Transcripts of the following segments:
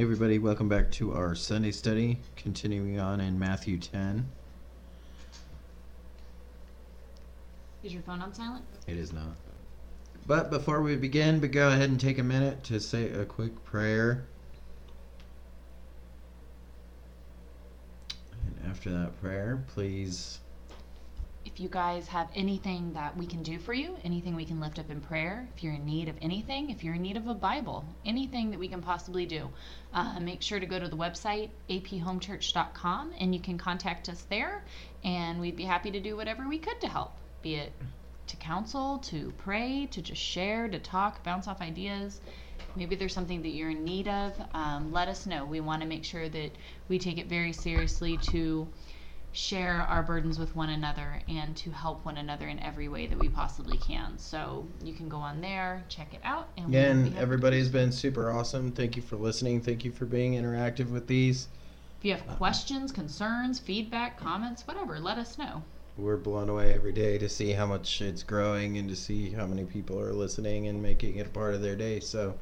Hey, everybody, welcome back to our Sunday study, continuing on in Matthew 10. Is your phone on silent? It is not. But before we begin, but go ahead and take a minute to say a quick prayer. And after that prayer, please you guys have anything that we can do for you, anything we can lift up in prayer, if you're in need of anything, if you're in need of a Bible, anything that we can possibly do, uh, make sure to go to the website aphomechurch.com and you can contact us there, and we'd be happy to do whatever we could to help, be it to counsel, to pray, to just share, to talk, bounce off ideas. Maybe there's something that you're in need of. Um, let us know. We want to make sure that we take it very seriously to share our burdens with one another and to help one another in every way that we possibly can. So you can go on there, check it out, and we'll be Again, happy to been super awesome. Thank you for listening. Thank you for being interactive with these. If you have questions, concerns, feedback, comments, whatever, let us know. We're blown away every day to see how much it's growing and to see how many people are listening and making it a part of their day. So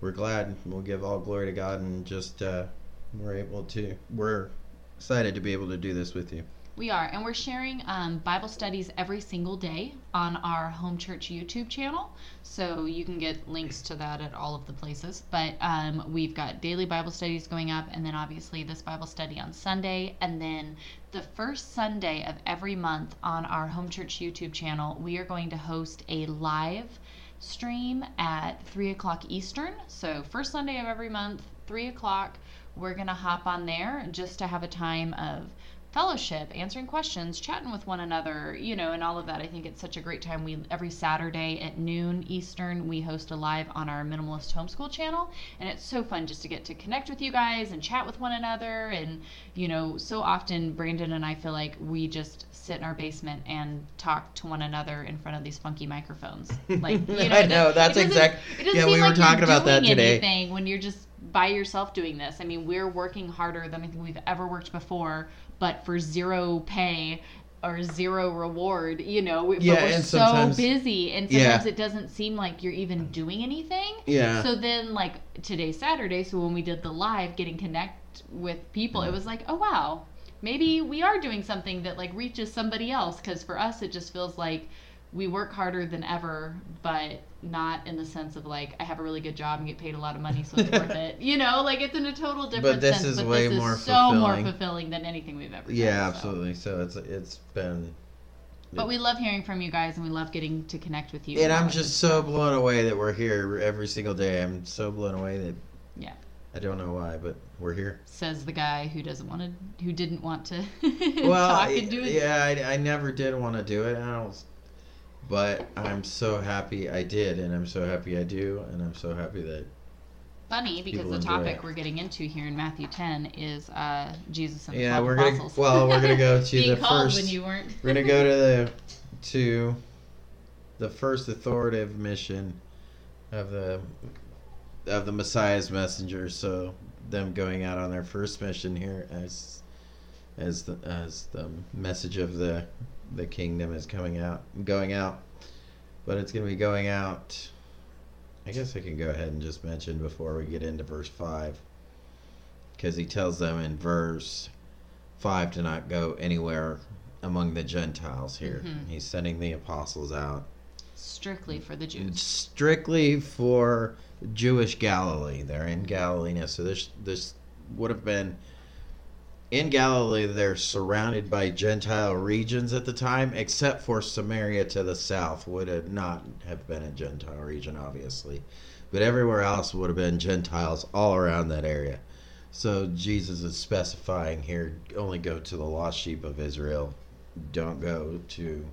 we're glad. We'll give all glory to God and just uh, we're able to. We're excited to be able to do this with you. We are, and we're sharing um, Bible studies every single day on our home church YouTube channel. So you can get links to that at all of the places. But um, we've got daily Bible studies going up, and then obviously this Bible study on Sunday. And then the first Sunday of every month on our home church YouTube channel, we are going to host a live stream at 3 o'clock Eastern. So, first Sunday of every month, 3 o'clock, we're going to hop on there just to have a time of fellowship, answering questions, chatting with one another, you know, and all of that. I think it's such a great time. We every Saturday at noon Eastern, we host a live on our Minimalist Homeschool channel, and it's so fun just to get to connect with you guys and chat with one another. And you know, so often Brandon and I feel like we just sit in our basement and talk to one another in front of these funky microphones. Like, you know, I know, that's exact- yeah, we were like talking about that today. when you're just by yourself doing this. I mean, we're working harder than I think we've ever worked before, but for zero pay or zero reward, you know, Yeah, but we're so busy and Yeah. sometimes it doesn't seem like you're even doing anything. Yeah. So then like today's Saturday, so when we did the live getting connect with people, it mm-hmm. was like, "Oh wow, maybe we are doing something that like reaches somebody else because for us it just feels like we work harder than ever, but not in the sense of like I have a really good job and get paid a lot of money, so it's worth it. You know, like it's in a total different But this sense. is but way this more is so more fulfilling. than anything we've ever yeah, done. absolutely. So it's it's been But we love hearing from you guys, and we love getting to connect with you. and I'm just so blown away that we're here every single day. I'm so blown away that Yeah. I don't know why, but we're here. Says the guy who doesn't want to, who didn't want to well, talk I- and do it. yeah, I, I never did want to do it, I don't, but I'm so happy I did, and I'm so happy I do, and I'm so happy that Funny because the topic it. we're getting into here in Matthew 10 is uh, Jesus and the yeah 12 we're gonna apostles. well we're gonna go to the first when you weren't. we're gonna go to the to the first authoritative mission of the of the Messiah's messengers. So them going out on their first mission here as as the as the message of the the kingdom is coming out going out. But it's gonna be going out I guess I can go ahead and just mention before we get into verse five. Because he tells them in verse five to not go anywhere among the Gentiles here. Mhm. He's sending the apostles out Strictly for the Jews. strictly for Jewish Galilee. They're in Galilee now, so this this would have been in Galilee. They're surrounded by Gentile regions at the time, except for Samaria to the south would have not have been a Gentile region, obviously, but everywhere else would have been Gentiles all around that area. So Jesus is specifying here: only go to the lost sheep of Israel. Don't go to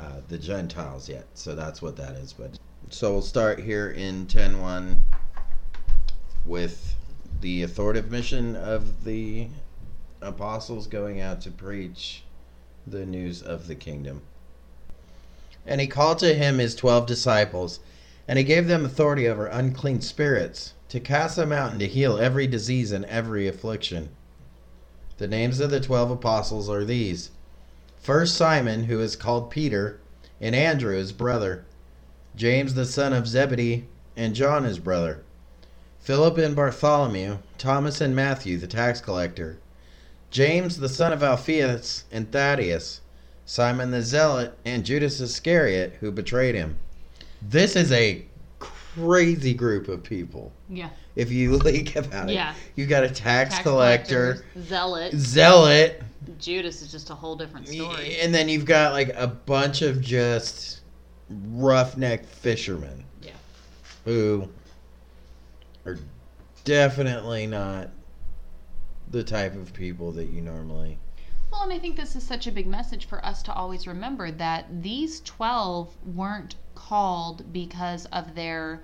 uh, the Gentiles yet. So that's what that is. But so we'll start here in 10:1 with the authoritative mission of the apostles going out to preach the news of the kingdom. And he called to him his 12 disciples, and he gave them authority over unclean spirits to cast them out and to heal every disease and every affliction. The names of the 12 apostles are these: First Simon, who is called Peter, and Andrew his brother, James the son of Zebedee, and John his brother, Philip and Bartholomew, Thomas and Matthew, the tax collector, James the son of Alphaeus and Thaddeus, Simon the zealot, and Judas Iscariot, who betrayed him. This is a crazy group of people. Yeah. If you think about it, Yeah. you got a tax, Tax collector, zealot. zealot, Judas is just a whole different story. and then you've got like a bunch of just roughneck fishermen. Yeah. Who are definitely not the type of people that you normally. Well, and I think this is such a big message for us to always remember that these 12 weren't called because of their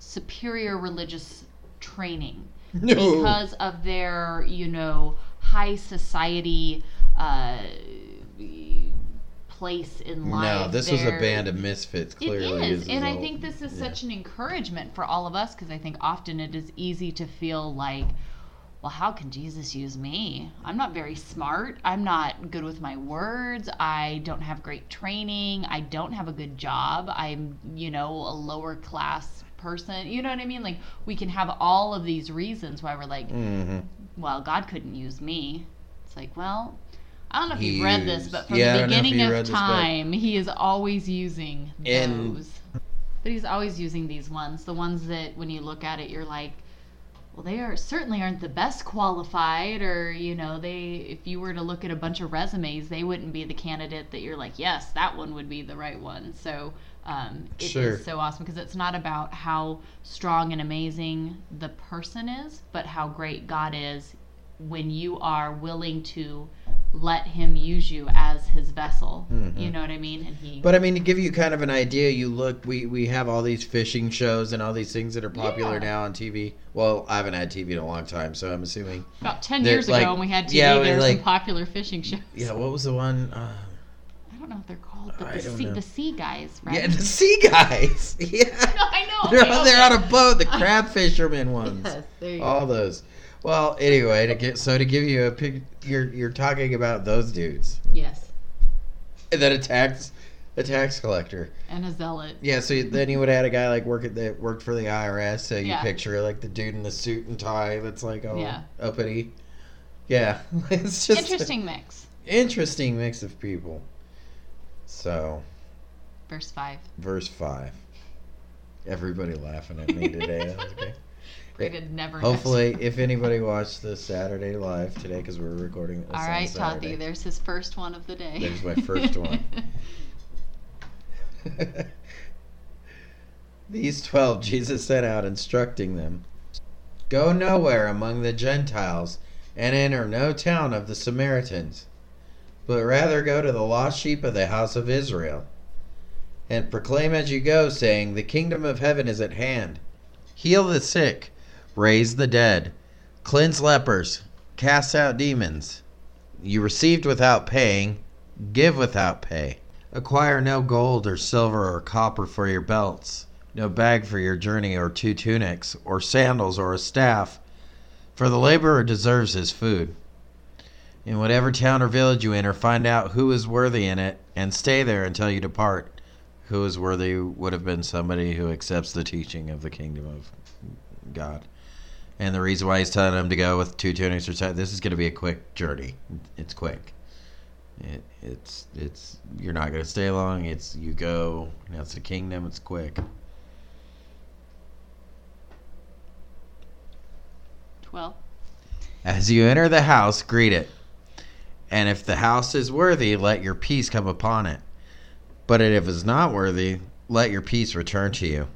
superior religious training, No. because of their, you know, high society uh, place in life. No, this was a band of misfits. Clearly, it is, and I think this is Yeah. such an encouragement for all of us because I think often it is easy to feel like, well, how can Jesus use me? I'm not very smart. I'm not good with my words. I don't have great training. I don't have a good job. I'm, you know, a lower class person. You know what I mean? Like we can have all of these reasons why we're like, Mhm. well, God couldn't use me. It's like, well, I don't know if you've read this, but from Yeah, the don't know if beginning of read this, time, he is always using And- those. But he's always using these ones, the ones that when you look at it, you're like, well, they are certainly aren't the best qualified, or you know, they. If you were to look at a bunch of resumes, they wouldn't be the candidate that you're like, yes, that one would be the right one. So. Um, it is Sure. so awesome because it's not about how strong and amazing the person is, but how great God is when you are willing to let Him use you as His vessel. Mhm. You know what I mean? And He. But I mean, to give you kind of an idea, you look. We we have all these fishing shows and all these things that are popular Yeah. now on TV. Well, I haven't had TV in a long time, so I'm assuming. about ten they're years like- ago, when we had TV, yeah, there were like- some popular fishing shows. Yeah, what was the one? Uh, I don't know what they're called, but the sea, the sea guys, right? Yeah, the sea guys. Yeah, I know. they're okay, on, they're on a boat. The crab fisherman ones. Yes, there you All go. those. Well, anyway, to get so to give you a pic, you're you're talking about those dudes, Yes, and then a tax a tax collector. and a zealot. Yeah, so then you would have had a guy like work at that worked for the IRS. So you Yeah. picture like the dude in the suit and tie that's like all Yeah. uppity. Yeah, it's just Interesting mix. interesting mix of people. So Verse five. verse five. Everybody laughing at me today. Okay. Rated never. Hopefully, if anybody watched the Saturday live today, because we're recording this All right, Tati. There's his first one of the day. There's my first one. These twelve Jesus sent out, instructing them Go nowhere among the Gentiles, and enter no town of the Samaritans, but rather go to the lost sheep of the house of Israel. And proclaim as you go, saying, The kingdom of heaven is at hand. Heal the sick, raise the dead, cleanse lepers, cast out demons. You received without paying, give without pay. Acquire no gold or silver or copper for your belts, no bag for your journey, or two tunics, or sandals, or a staff, for the laborer deserves his food. In whatever town or village you enter, find out who is worthy in it, and stay there until you depart. Who is worthy would have been somebody who accepts the teaching of the kingdom of God. And the reason why he's telling them to go with two tunics or something, this is going to be a quick journey. It's quick. It, it's it's you're not going to stay long. It's you go. Now it's the kingdom. It's quick. Twelve. As you enter the house, greet it. And if the house is worthy, let your peace come upon it. But if it is not worthy, let your peace return to you.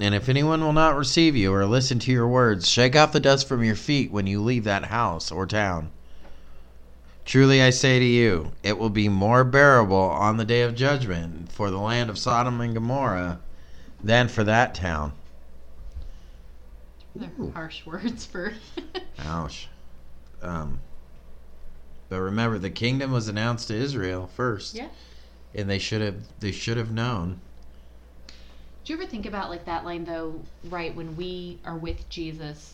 And if anyone will not receive you or listen to your words, shake off the dust from your feet when you leave that house or town. Truly I say to you, it will be more bearable on the day of judgment for the land of Sodom and Gomorrah than for that town. They're harsh words for. Ouch. Um, but remember, the kingdom was announced to Israel first, yeah. and they should have they should have known. Do you ever think about like that line though? Right when we are with Jesus,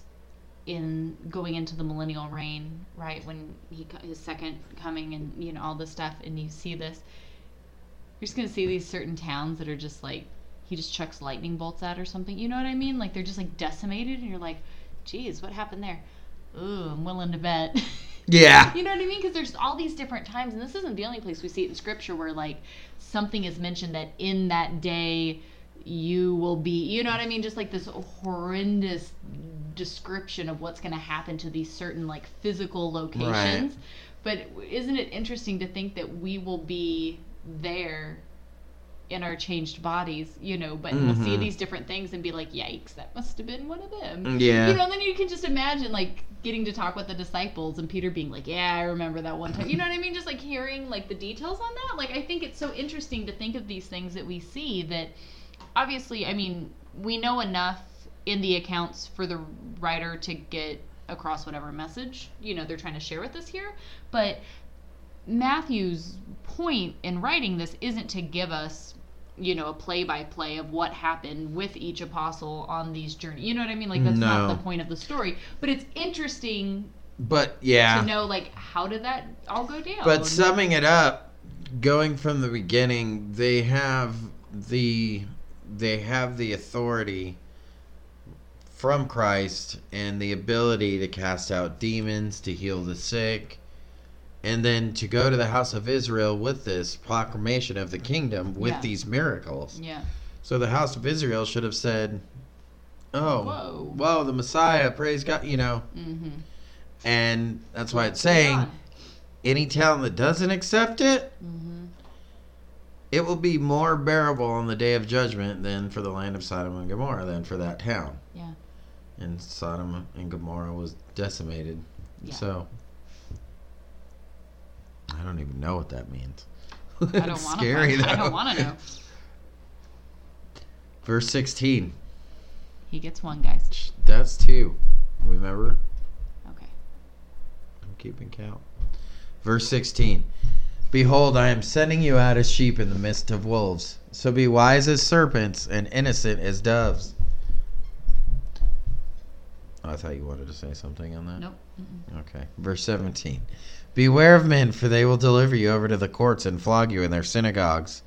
in going into the millennial reign, right when he his second coming and you know all this stuff, and you see this, you're just gonna see these certain towns that are just like he just chucks lightning bolts at or something. You know what I mean? Like they're just like decimated, and you're like, geez, what happened there? Ooh, I'm willing to bet. Yeah. You know what I mean? Because there's all these different times, and this isn't the only place we see it in Scripture where like something is mentioned that in that day you will be. You know what I mean? Just like this horrendous description of what's going to happen to these certain like physical locations. But isn't it interesting to think that we will be there in our changed bodies, you know, but we'll see Mhm. these different things and be like, yikes, that must have been one of them. Yeah. You know, and then you can just imagine like getting to talk with the disciples and Peter being like, "Yeah, I remember that one time." You know what I mean? Just like hearing like the details on that. Like I think it's so interesting to think of these things that we see that obviously, I mean, we know enough in the accounts for the writer to get across whatever message, you know, they're trying to share with us here, but Matthew's point in writing this isn't to give us you know a play by play of what happened with each apostle on these journeys you know what i mean? Like that's not the point of the story. But it's interesting But yeah. to know like how did that all go down? But summing it up, going from the beginning, they have the they have the authority from Christ and the ability to cast out demons, to heal the sick, and then to go to the house of Israel with this proclamation of the kingdom with Yeah. these miracles. yeah So the house of Israel should have said, "Oh, Whoa. whoa, the Messiah, praise God," you know. mm-hmm And that's why it's saying any town that doesn't accept it, mm-hmm. It will be more bearable on the day of judgment than for the land of Sodom and Gomorrah than for that town. yeah And Sodom and Gomorrah was decimated. Yeah. So I don't even know what that means. i don't want scary to though. i don't want to know Verse 16. he gets one guys That's two. Remember? okay I'm keeping count. Verse 16 Behold, I am sending you out as sheep in the midst of wolves. So be wise as serpents and innocent as doves. Oh, I thought you wanted to say something on that. nope Mm-mm. Okay. Verse 17 Beware of men, for they will deliver you over to the courts and flog you in their synagogues.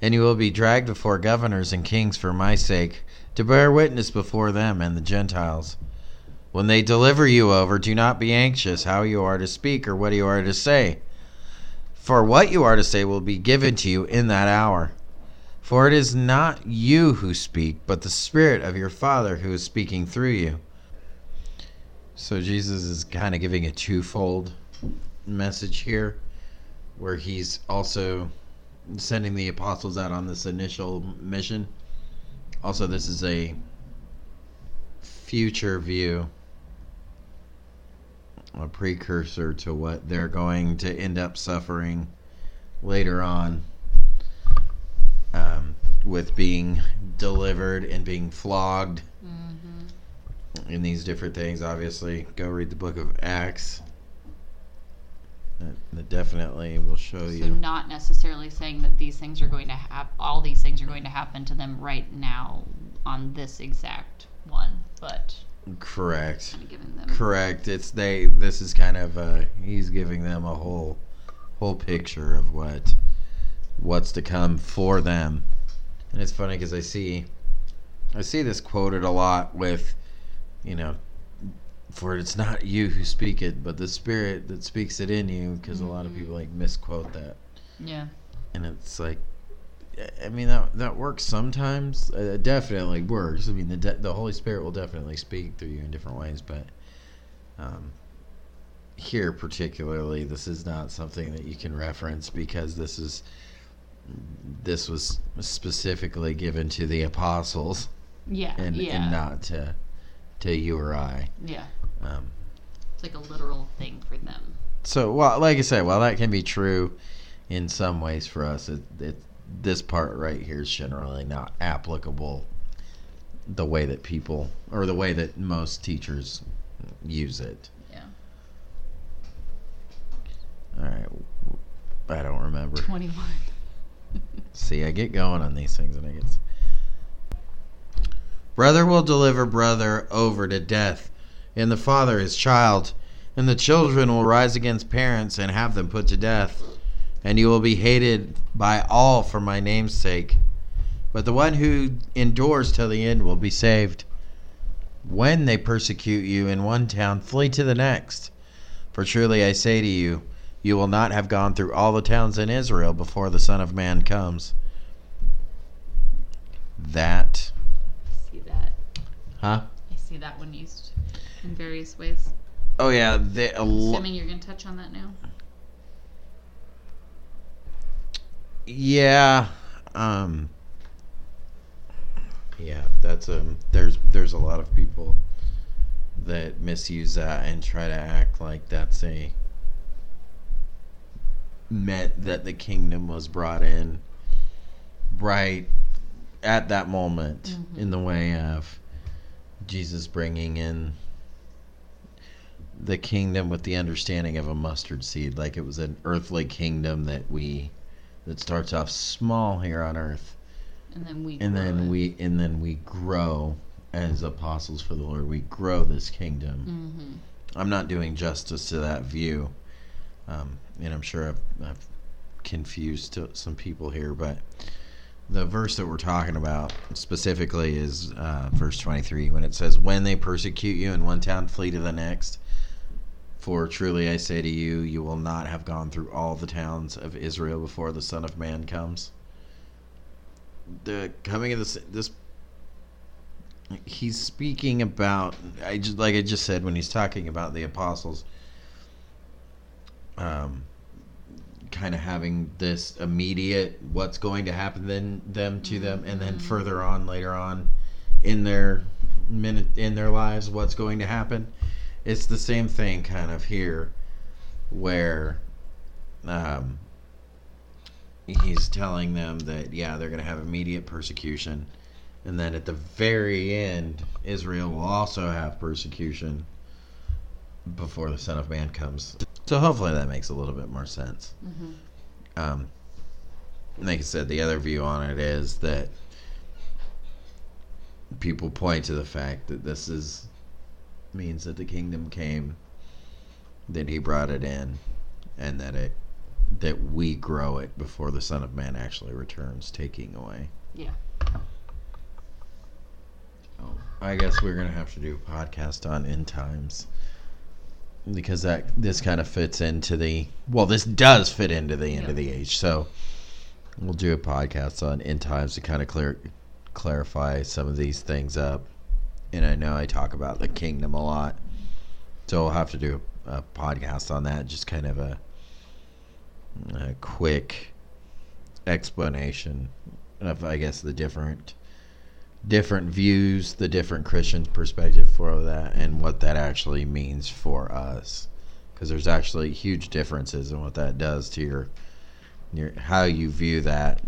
And you will be dragged before governors and kings for my sake, to bear witness before them and the Gentiles. When they deliver you over, do not be anxious how you are to speak or what you are to say. For what you are to say will be given to you in that hour. For it is not you who speak, but the Spirit of your Father who is speaking through you. So Jesus is kind of giving a twofold message here, where he's also sending the apostles out on this initial mission. Also, this is a future view, a precursor to what they're going to end up suffering later on um, with being delivered and being flogged Mm-hmm. in these different things. Obviously, go read the book of Acts. That, that definitely will show So you. So, not necessarily saying that these things are going to happen. All these things are going to happen to them right now on this exact one, but Correct. Correct. It's they. This is kind of uh, he's giving them a whole, whole picture of what, what's to come for them, and it's funny because I see, I see this quoted a lot with, you know, for it's not you who speak it, but the Spirit that speaks it in you. Because a lot of Mhm. people like misquote that, Yeah. and it's like. I mean that that works sometimes. Uh, It definitely works. I mean the de- the Holy Spirit will definitely speak through you in different ways, but um, here particularly, this is not something that you can reference because this is this was specifically given to the apostles Yeah. and, yeah. and not to to you or I. yeah. Um, It's like a literal thing for them. so, well, like I said, while that can be true in some ways for us, it, it this part right here is generally not applicable the way that people or the way that most teachers use it. Yeah. All right, I don't remember. Twenty-one. See, I get going on these things and I get. Brother will deliver brother over to death, and the father his child, and the children will rise against parents and have them put to death, and you will be hated by all for my name's sake. But the one who endures till the end will be saved. When they persecute you in one town, flee to the next. For truly I say to you, you will not have gone through all the towns in Israel before the Son of Man comes. That, See that? huh? I see that one used in various ways. Oh yeah, the, a lo- Assuming you're going to touch on that now. Yeah, um, yeah. That's um. There's there's a lot of people that misuse that and try to act like that's a meant that the kingdom was brought in right at that moment Mhm. in the way of Jesus bringing in the kingdom with the understanding of a mustard seed like it was an earthly kingdom that we that starts off small here on earth And then we. and grow then it. we and then we grow as apostles for the Lord we grow this kingdom Mhm. I'm not doing justice to that view, um, and I'm sure I've, I've confused some people here. But the verse that we're talking about specifically is uh, verse 23 when it says, "When they persecute you in one town, flee to the next." For truly I say to you, you will not have gone through all the towns of Israel before the Son of Man comes. The coming of this this he's speaking about I just like I just said when he's talking about the apostles um kind of having this immediate what's going to happen then them to them and then Mhm. further on later on in their minute in their lives what's going to happen it's the same thing kind of here where um he's telling them that yeah they're going to have immediate persecution and then at the very end, Israel will also have persecution before the Son of Man comes. So hopefully that makes a little bit more sense. Mhm. Um, like I said, the other view on it is that people point to the fact that this is means that the kingdom came, that he brought it in, and that it that we grow it before the Son of Man actually returns, taking away. Yeah. Oh, I guess we're gonna have to do a podcast on end times because that this kind of fits into the well, this does fit into the end of the age. So we'll do a podcast on end times to kind of clear clarify some of these things up. And I know I talk about the kingdom a lot, so we'll have to do a podcast on that. Just kind of a a quick explanation of, I guess, the different different views, the different Christian perspective for that, and what that actually means for us. Because there's actually huge differences in what that does to your your how you view that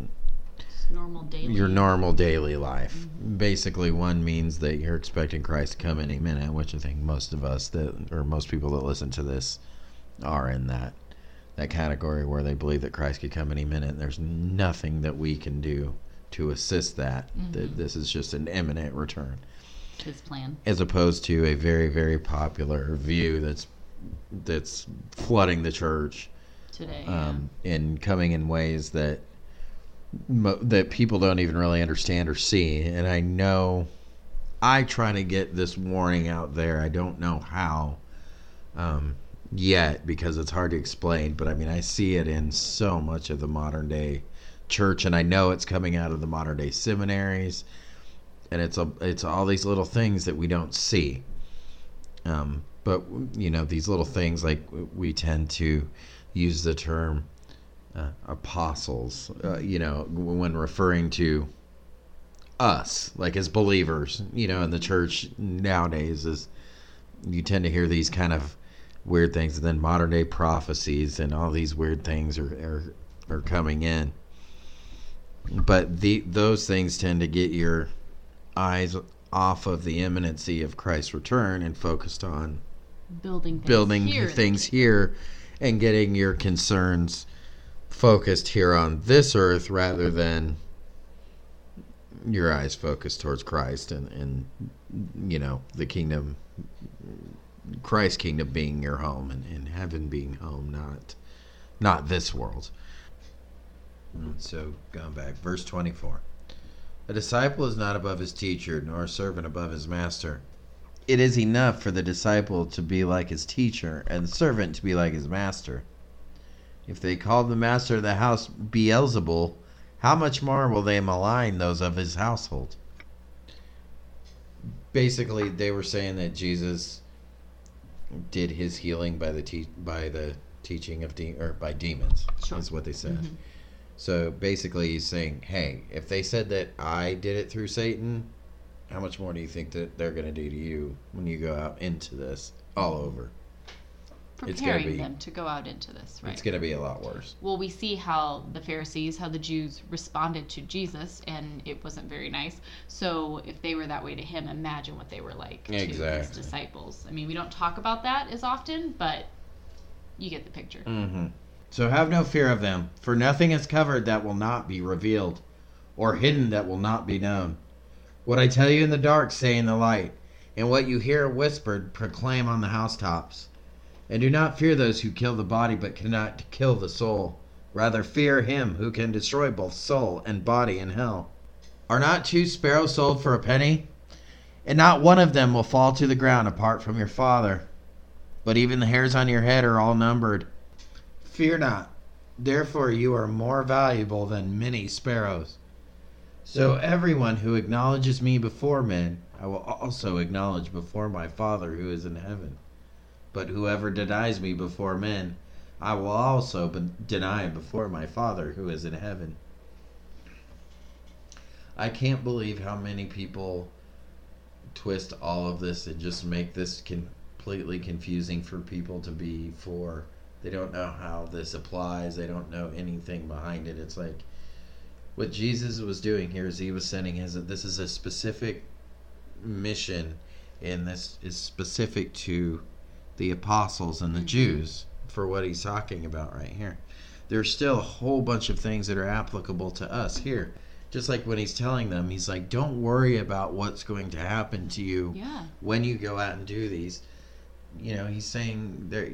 normal daily. your normal daily life. Basically, one means that you're expecting Christ to come any minute, which I think most of us that or most people that listen to this are in that that category where they believe that Christ could come any minute. And there's nothing that we can do to assist that. That Mhm. this is just an imminent return, His plan. as opposed to a very very popular view that's that's flooding the church Today. um, and coming in ways that that people don't even really understand or see. And I know I try to get this warning out there. I don't know how um, yet because it's hard to explain. But I mean, I see it in so much of the modern day church, and I know it's coming out of the modern day seminaries. And it's a, it's all these little things that we don't see. Um, but you know, these little things like we tend to use the term uh, apostles, uh, you know, when referring to us, like as believers, you know, in the church nowadays, is you tend to hear these kind of weird things, and then modern day prophecies and all these weird things are are, are coming in. But the those things tend to get your eyes off of the imminency of Christ's return and focused on building things building here. things here and getting your concerns focused here on this earth rather than your eyes focused towards Christ and, and you know the kingdom Christ's kingdom being your home and, and heaven being home not not this world. So going back verse 24 a disciple is not above his teacher nor a servant above his master. It is enough for the disciple to be like his teacher and the servant to be like his master. If they called the master of the house Beelzebul, how much more will they malign those of his household? Basically, they were saying that Jesus did his healing by the te- by the teaching of de- or by demons. Sure. Is what they said. Mhm. So basically, he's saying, "Hey, if they said that I did it through Satan, how much more do you think that they're going to do to you when you go out into this all over? Preparing be- them to go out into this, right? It's going to be a lot worse." well, we see how the Pharisees, how the Jews responded to Jesus, and it wasn't very nice. So, if they were that way to him, imagine what they were like to his disciples. I mean, we don't talk about that as often, but you get the picture. Mm-hmm. So have no fear of them, for nothing is covered that will not be revealed, or hidden that will not be known. What I tell you in the dark, say in the light, and what you hear whispered, proclaim on the housetops. And do not fear those who kill the body, but cannot kill the soul. Rather fear him who can destroy both soul and body in hell. Are not two sparrows sold for a penny? And not one of them will fall to the ground apart from your Father. But even the hairs on your head are all numbered. Fear not, therefore you are more valuable than many sparrows. So everyone who acknowledges me before men, I will also acknowledge before my Father who is in heaven. But whoever denies me before men, I will also deny before my Father who is in heaven. I can't believe how many people twist all of this and just make this completely confusing for people to be for. They don't know how this applies. They don't know anything behind it. It's like what Jesus was doing here is he was sending his this is a specific mission and this is specific to the apostles and the Mhm. Jews for what he's talking about right here. There's still a whole bunch of things that are applicable to us here. Just like when he's telling them, he's like, don't worry about what's going to happen to you Yeah. when you go out and do these. You know, he's saying there,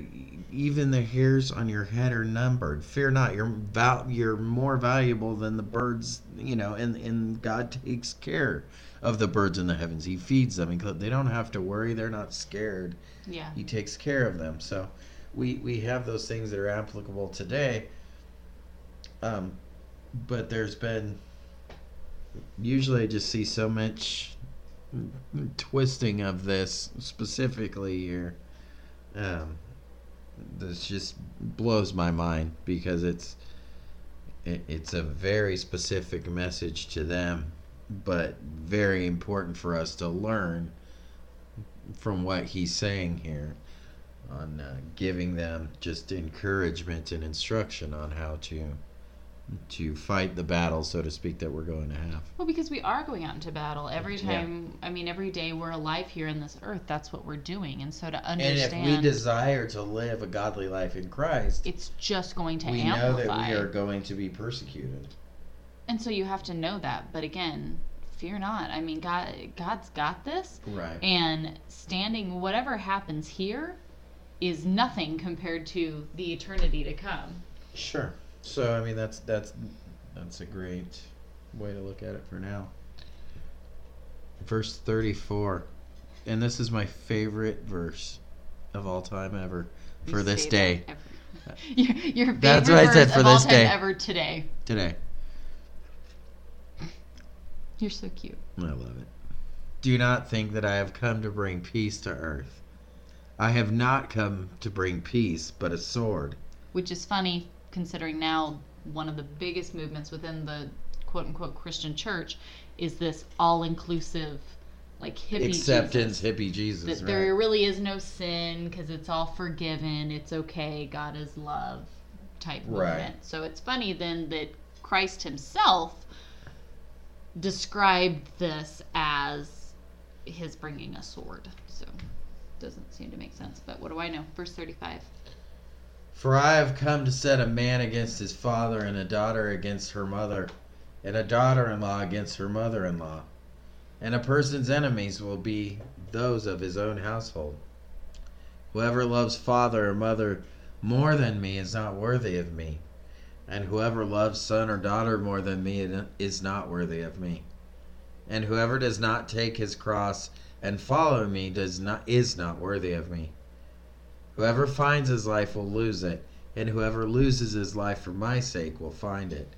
even the hairs on your head are numbered. Fear not, you're val- you're more valuable than the birds. You know, and and God takes care of the birds in the heavens. He feeds them. He, they don't have to worry. They're not scared. Yeah. He takes care of them. So we we have those things that are applicable today. Um, but there's been usually I just see so much twisting of this specifically here. Um, this just blows my mind because it's it, it's a very specific message to them, but very important for us to learn from what he's saying here on uh, giving them just encouragement and instruction on how to to fight the battle, so to speak, that we're going to have. Well, because we are going out into battle every Yeah. time. I mean, every day we're alive here in this earth. That's what we're doing, and so to understand. And if we desire to live a godly life in Christ, it's just going to we know that we are going to be persecuted. And so you have to know that. But again, fear not. I mean, God, God's got this, Right. and standing whatever happens here is nothing compared to the eternity to come. Sure. So I mean that's that's that's a great way to look at it for now. Verse 34. And this is my favorite verse of all time ever You for this day your, your favorite That's what I said for of all this time day. ever today. today. You're so cute. I love it. Do not think that I have come to bring peace to earth. I have not come to bring peace, but a sword. which is funny considering now one of the biggest movements within the quote unquote Christian church is this all inclusive like hippie Acceptance, Jesus. hippie Jesus. that right? there really is no sin because it's all forgiven, it's okay, God is love type Right. movement. So it's funny then that Christ himself described this as his bringing a sword. So doesn't seem to make sense, but what do I know? Verse 35. For I have come to set a man against his father, and a daughter against her mother, and a daughter in law against her mother in law. And a person's enemies will be those of his own household. Whoever loves father or mother more than me is not worthy of me, and whoever loves son or daughter more than me is not worthy of me. And whoever does not take his cross and follow me does not is not worthy of me. Whoever finds his life will lose it, and whoever loses his life for my sake will find it.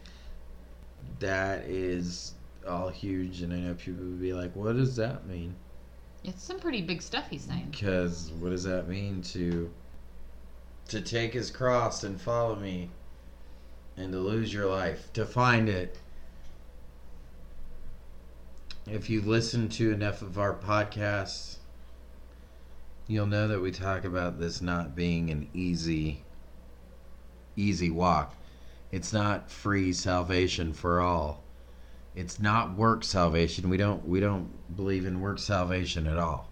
That is all huge, and I know people would be like, "What does that mean?" It's some pretty big stuff he's saying. Because what does that mean to to take his cross and follow me, and to lose your life to find it? If you listen to enough of our podcasts, you'll know that we talk about this not being an easy easy walk. It's not free salvation for all. It's not work salvation. We don't we don't believe in work salvation at all.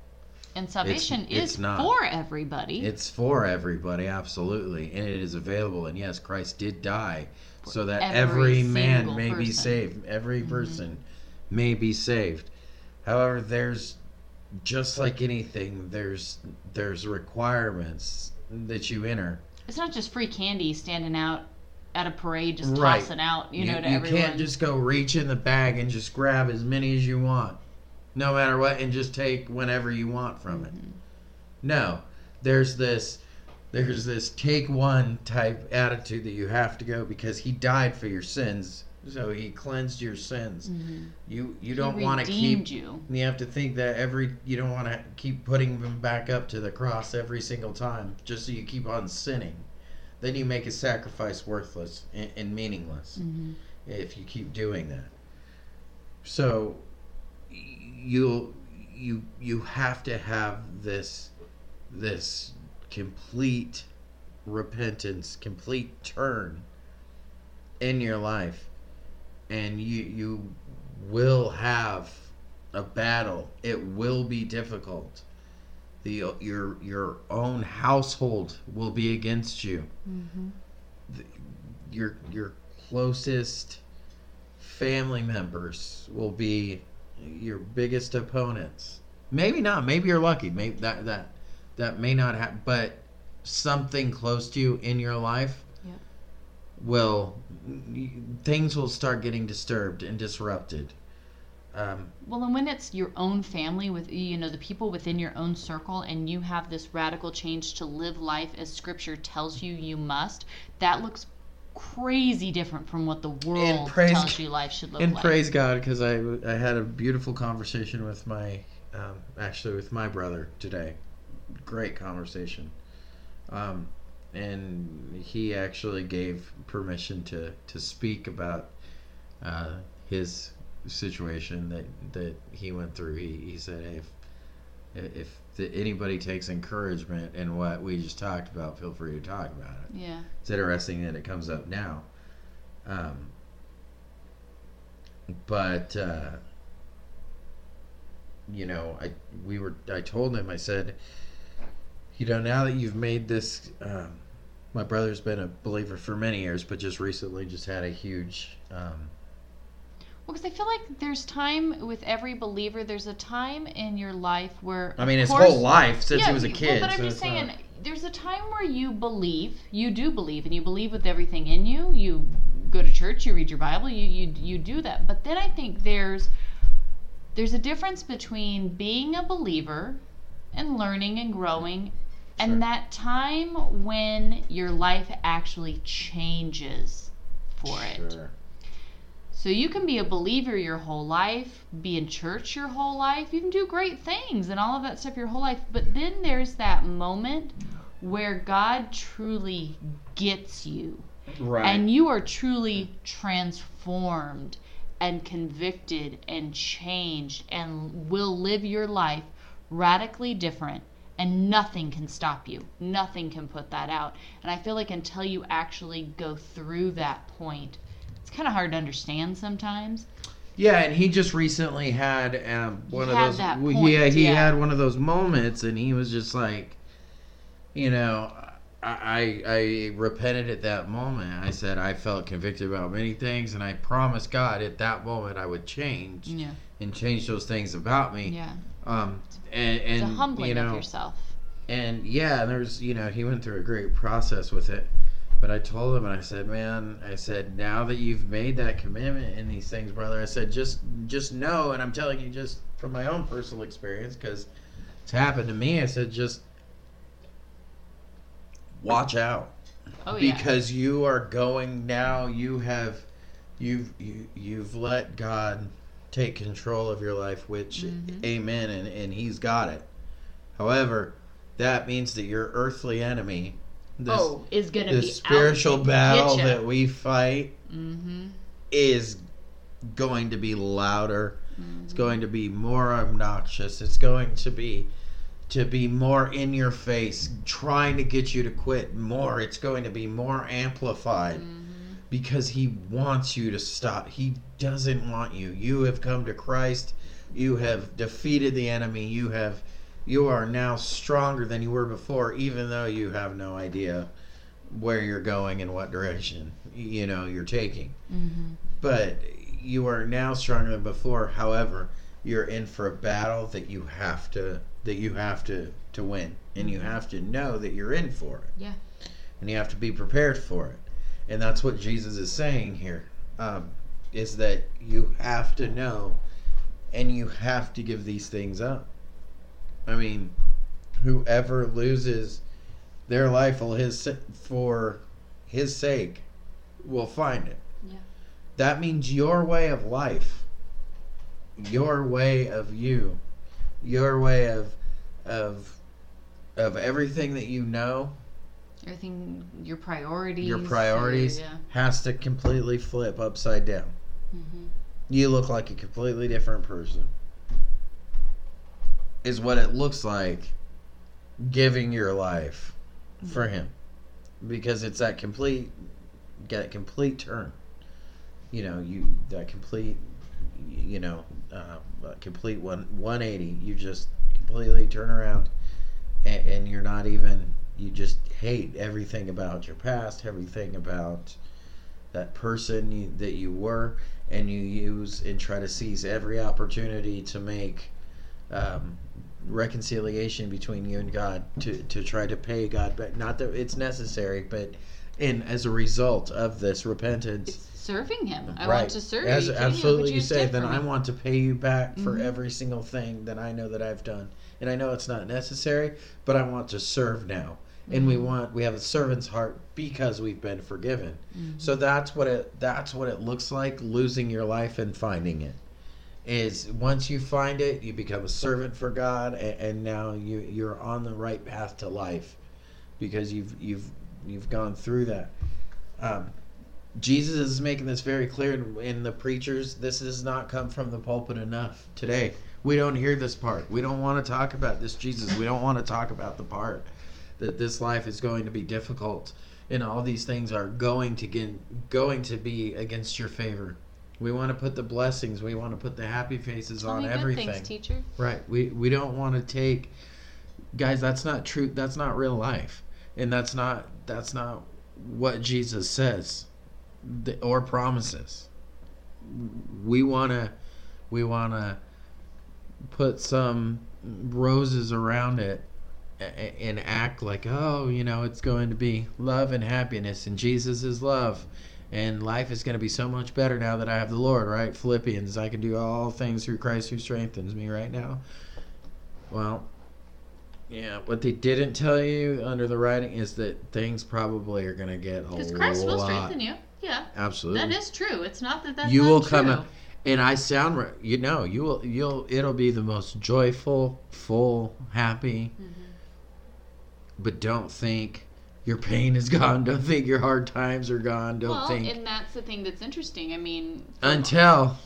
And salvation it's is not. for everybody. It's for everybody, absolutely, and it is available. And yes, Christ did die so that every, every man may be saved. Every Mhm. person may be saved. However, there's just like anything, there's there's requirements that you enter. it's not just free candy standing out at a parade just Right. tossing out, you, you, know, to you everyone. can't just go reach in the bag and just grab as many as you want, no matter what, and just take whenever you want from it. Mhm. No, there's this there's this take one type attitude that you have to go because he died for your sins, so he cleansed your sins. Mhm. You you don't want to keep you. you have to think that every you don't want to keep putting them back up to the cross every single time just so you keep on sinning. Then you make a sacrifice worthless and, and meaningless Mhm. if you keep doing that. So you'll you you have to have this this complete repentance, complete turn in your life and you you will have a battle. It will be difficult. The your your own household will be against you Mhm. your your closest family members will be your biggest opponents. Maybe not. Maybe you're lucky. Maybe that that that may not happen. But something close to you in your life Yep. will things will start getting disturbed and disrupted. Um, Well, and when it's your own family with you know the people within your own circle, and you have this radical change to live life as Scripture tells you you must, that looks crazy different from what the world praise tells you life should look and like. And praise God because I I had a beautiful conversation with my um, actually with my brother today. Great conversation, um, and he actually gave permission to to speak about uh, his situation that that he went through. He he said hey, if if the, anybody takes encouragement in what we just talked about, feel free to talk about it Yeah. it's interesting that it comes up now. Um, but uh, you know, I we were I told him I said, you know, now that you've made this, um, my brother's been a believer for many years, but just recently just had a huge. Um, Well, because I feel like there's time with every believer. There's a time in your life where I mean, his course- whole life since yeah, he was a well, kid. but I'm so just saying, not- there's a time where you believe, you do believe, and you believe with everything in you. You go to church, you read your Bible, you you you do that. But then I think there's there's a difference between being a believer and learning and growing, and Sure. that time when your life actually changes for it. So you can be a believer your whole life, be in church your whole life, you can do great things and all of that stuff your whole life, but then there's that moment where God truly gets you Right. and you are truly transformed and convicted and changed and will live your life radically different and nothing can stop you. Nothing can put that out. And I feel like until you actually go through that point, it's kind of hard to understand sometimes. Yeah, and he just recently had um, one of had those. that point, yeah, he yeah. had one of those moments, and he was just like, you know, I, I I repented at that moment. I said I felt convicted about many things, and I promised God at that moment I would change Yeah. and change those things about me. Yeah. Um, and and It's a humbling you know, of yourself. and yeah, there's you know he went through a great process with it, But I told him, and I said, "Man, I said now that you've made that commitment in these things, brother, I said just just know, and I'm telling you just from my own personal experience because it's happened to me. I said just watch out Oh yeah. because you are going now. You have you've you, you've let God take control of your life, which Mhm. Amen, and and He's got it. However, that means that your earthly enemy, this, oh, is gonna be the be spiritual battle that we fight, Mm-hmm. is going to be louder. Mm-hmm. It's going to be more obnoxious. It's going to be to be more in your face, trying to get you to quit more. It's going to be more amplified Mm-hmm. because he wants you to stop. He doesn't want you. You have come to Christ. You have defeated the enemy. You have you are now stronger than you were before even though you have no idea where you're going and what direction you know you're taking Mm-hmm. but you are now stronger than before. However, you're in for a battle that you have to that you have to to win, and you have to know that you're in for it. Yeah. and you have to be prepared for it, and that's what Jesus is saying here. Um, is that you have to know, and you have to give these things up. I mean, whoever loses their life for his for his sake will find it Yeah. that means your way of life your way of you your way of of of everything that you know Everything, your priorities. your priorities Yeah. has to completely flip upside down Mm-hmm. you look like a completely different person is what it looks like giving your life for him. Because it's that complete that complete turn. You know you that complete you know uh, complete one 180 you just completely turn around and, and you're not even you just hate everything about your past everything about that person you, that you were. And you use and try to seize every opportunity to make um, reconciliation between you and God to, to try to pay God back. Not that it's necessary, but in as a result of this repentance, It's serving him. I right? want to serve as you. Absolutely what you say, then I want to pay you back for Mhm. every single thing that I know that I've done, and I know it's not necessary, but I want to serve now. And we Mhm. want we have a servant's heart because we've been forgiven. Mhm. So that's what it that's what it looks like losing your life and finding it. Is once you find it, you become a servant for God, and, and now you you're on the right path to life because you've you've you've gone through that. Um, Jesus is making this very clear in, in the preachers. This does not come from the pulpit enough today. We don't hear this part. We don't want to talk about this Jesus. We don't want to talk about the part that this life is going to be difficult and all these things are going to get going to be against your favor. We want to put the blessings. We want to put the happy faces on Only good everything. things, teacher. Right. We we don't want to take guys, that's not true. That's not real life. And that's not that's not what Jesus says or promises. We want to we want to put some roses around it and act like, "Oh, you know, it's going to be love and happiness and Jesus is love." And life is going to be so much better now that I have the Lord, right? Philippians, I can do all things through Christ who strengthens me right now. Well, yeah, what they didn't tell you under the writing is that things probably are going to get a lot. Because Christ will strengthen you. Yeah, Absolutely. that is true. It's not that that's you will true. come out, and I sound right. You know, you will. You'll. It'll be the most joyful, full, happy. Mhm. But don't think your pain is gone. Don't think your hard times are gone. Don't well, think and that's the thing that's interesting. I mean, until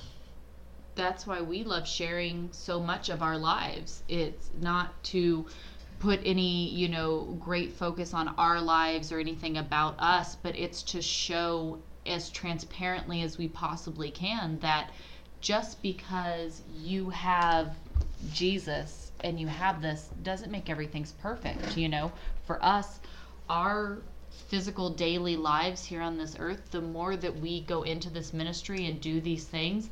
that's why we love sharing so much of our lives. It's not to put any, you know, great focus on our lives or anything about us, but it's to show as transparently as we possibly can that just because you have Jesus and you have this doesn't make everything's perfect, you know. For us, our physical daily lives here on this earth, the more that we go into this ministry and do these things,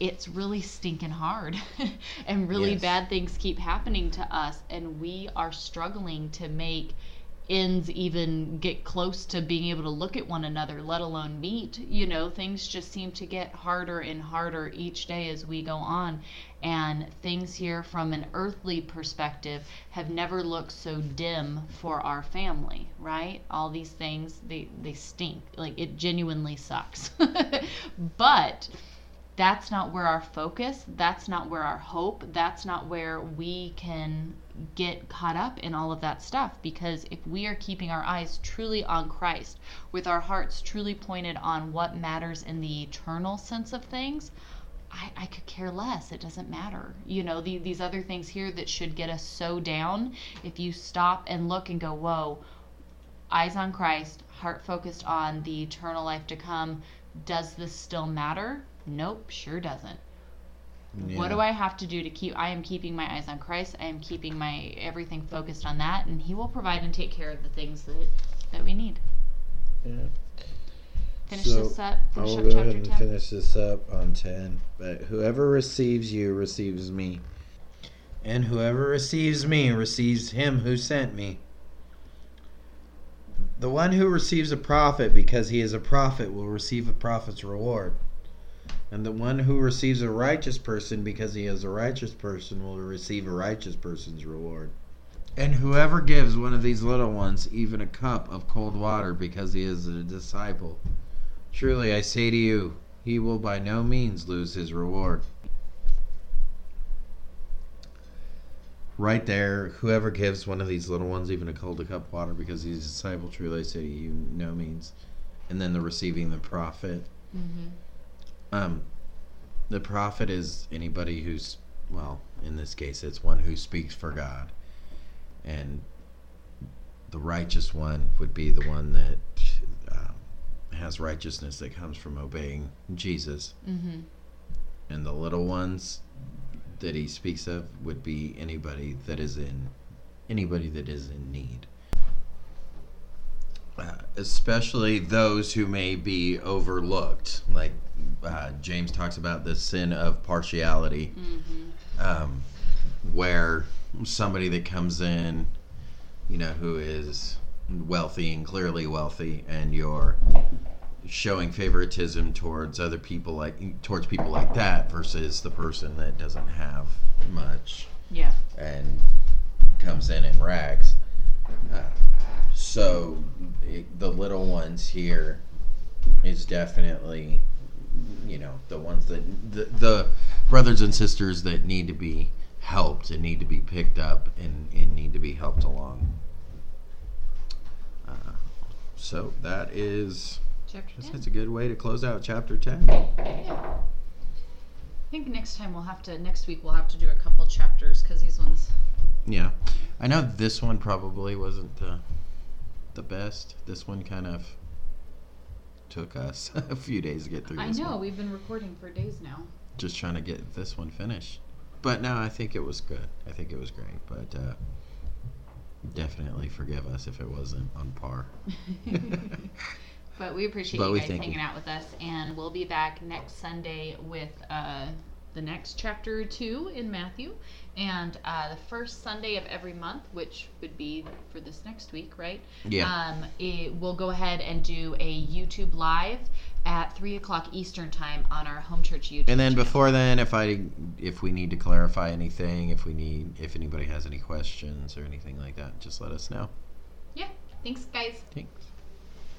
it's really stinking hard and really Yes. bad things keep happening to us and we are struggling to make ends even get close to being able to look at one another, let alone meet. You know, things just seem to get harder and harder each day as we go on. And things here from an earthly perspective have never looked so dim for our family, right? All these things, they, they stink. Like, it genuinely sucks. but that's not where our focus, that's not where our hope, that's not where we can get caught up in all of that stuff because if we are keeping our eyes truly on Christ, with our hearts truly pointed on what matters in the eternal sense of things, I, I could care less. It doesn't matter. You know, the, these other things here that should get us so down, if you stop and look and go, whoa, eyes on Christ, heart focused on the eternal life to come, does this still matter? Nope, sure doesn't. Yeah. What do I have to do to keep? I am keeping my eyes on Christ. I am keeping my everything focused on that, and He will provide and take care of the things that that we need. Yeah. Finish So, this up. I'll up go ahead and ten. finish this up on 10. But whoever receives you receives me. And whoever receives me receives him who sent me. The one who receives a prophet because he is a prophet will receive a prophet's reward. And the one who receives a righteous person because he is a righteous person will receive a righteous person's reward. And whoever gives one of these little ones even a cup of cold water because he is a disciple, truly I say to you, he will by no means lose his reward. Right there, whoever gives one of these little ones even a cold cup of water because he's a disciple, truly I say to you, no means. And then the receiving the prophet. Mhm. Um, the prophet is anybody who's, well, in this case, it's one who speaks for God. And the righteous one would be the one that um, has righteousness that comes from obeying Jesus. Mhm. And the little ones that he speaks of would be anybody that is in anybody that is in need. Uh, especially those who may be overlooked, like uh, James talks about the sin of partiality, Mhm. um, where somebody that comes in, you know, who is wealthy and clearly wealthy, and you're showing favoritism towards other people like towards people like that versus the person that doesn't have much Yeah. and comes in in rags. Uh, so it, the little ones here is definitely, you know, the ones that the, the brothers and sisters that need to be helped and need to be picked up and, and need to be helped along. Uh, so that is Chapter that's, a good way to close out chapter ten. Yeah. I think next time we'll have to. Next week we'll have to do a couple chapters because these ones. Yeah, I know this one probably wasn't the the best. This one kind of took us a few days to get through. I know one. we've been recording for days now. Just trying to get this one finished, but no, I think it was good. I think it was great, but uh, definitely forgive us if it wasn't on par. But we appreciate But you guys hanging you. out with us, and we'll be back next Sunday with uh, the next chapter two in Matthew, and uh, the first Sunday of every month, which would be for this next week, right? Yeah. Um, it, we'll go ahead and do a YouTube live at three o'clock Eastern time on our home church YouTube. And then channel. before then, if I if we need to clarify anything, if we need if anybody has any questions or anything like that, just let us know. yeah. Thanks, guys. Thanks.